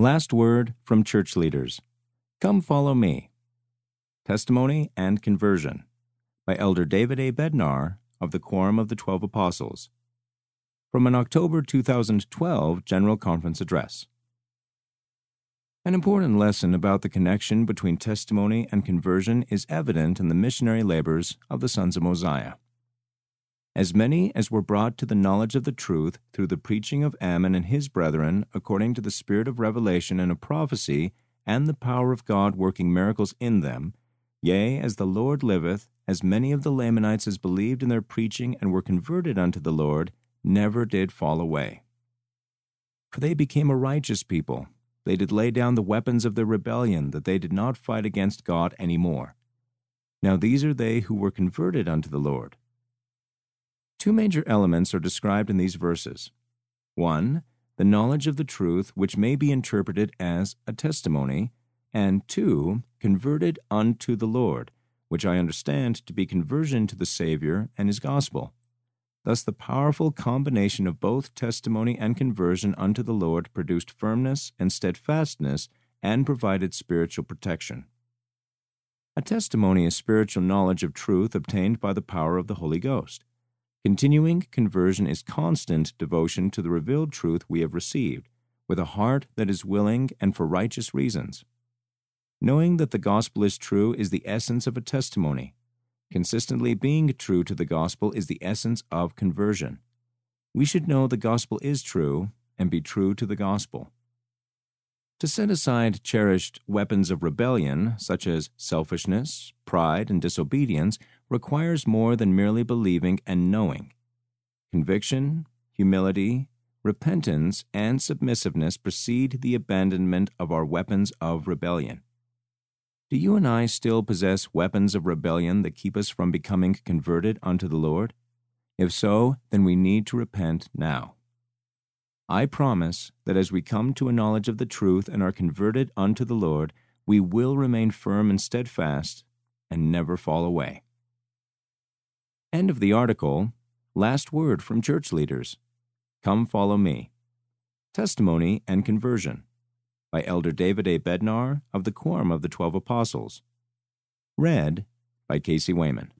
Last word from church leaders Come follow me. Testimony and Conversion by Elder David A. Bednar of the Quorum of the Twelve Apostles. From an October 2012 General Conference Address. An important lesson about the connection between testimony and conversion is evident in the missionary labors of the sons of Mosiah. As many as were brought to the knowledge of the truth through the preaching of Ammon and his brethren, according to the spirit of revelation and of prophecy, and the power of God working miracles in them, yea, as the Lord liveth, as many of the Lamanites as believed in their preaching and were converted unto the Lord, never did fall away. For they became a righteous people. They did lay down the weapons of their rebellion, that they did not fight against God any more. Now these are they who were converted unto the Lord. Two major elements are described in these verses. One, the knowledge of the truth, which may be interpreted as a testimony, and two, converted unto the Lord, which I understand to be conversion to the Savior and His gospel. Thus, the powerful combination of both testimony and conversion unto the Lord produced firmness and steadfastness and provided spiritual protection. A testimony is spiritual knowledge of truth obtained by the power of the Holy Ghost. Continuing conversion is constant devotion to the revealed truth we have received, with a heart that is willing and for righteous reasons. Knowing that the gospel is true is the essence of a testimony. Consistently being true to the gospel is the essence of conversion. We should know the gospel is true and be true to the gospel. To set aside cherished weapons of rebellion, such as selfishness, pride, and disobedience, requires more than merely believing and knowing. Conviction, humility, repentance, and submissiveness precede the abandonment of our weapons of rebellion. Do you and I still possess weapons of rebellion that keep us from becoming converted unto the Lord? If so, then we need to repent now. I promise that as we come to a knowledge of the truth and are converted unto the Lord, we will remain firm and steadfast and never fall away. End of the article. Last word from church leaders. Come follow me. Testimony and Conversion by Elder David A. Bednar of the Quorum of the Twelve Apostles. Read by Casey Wayman.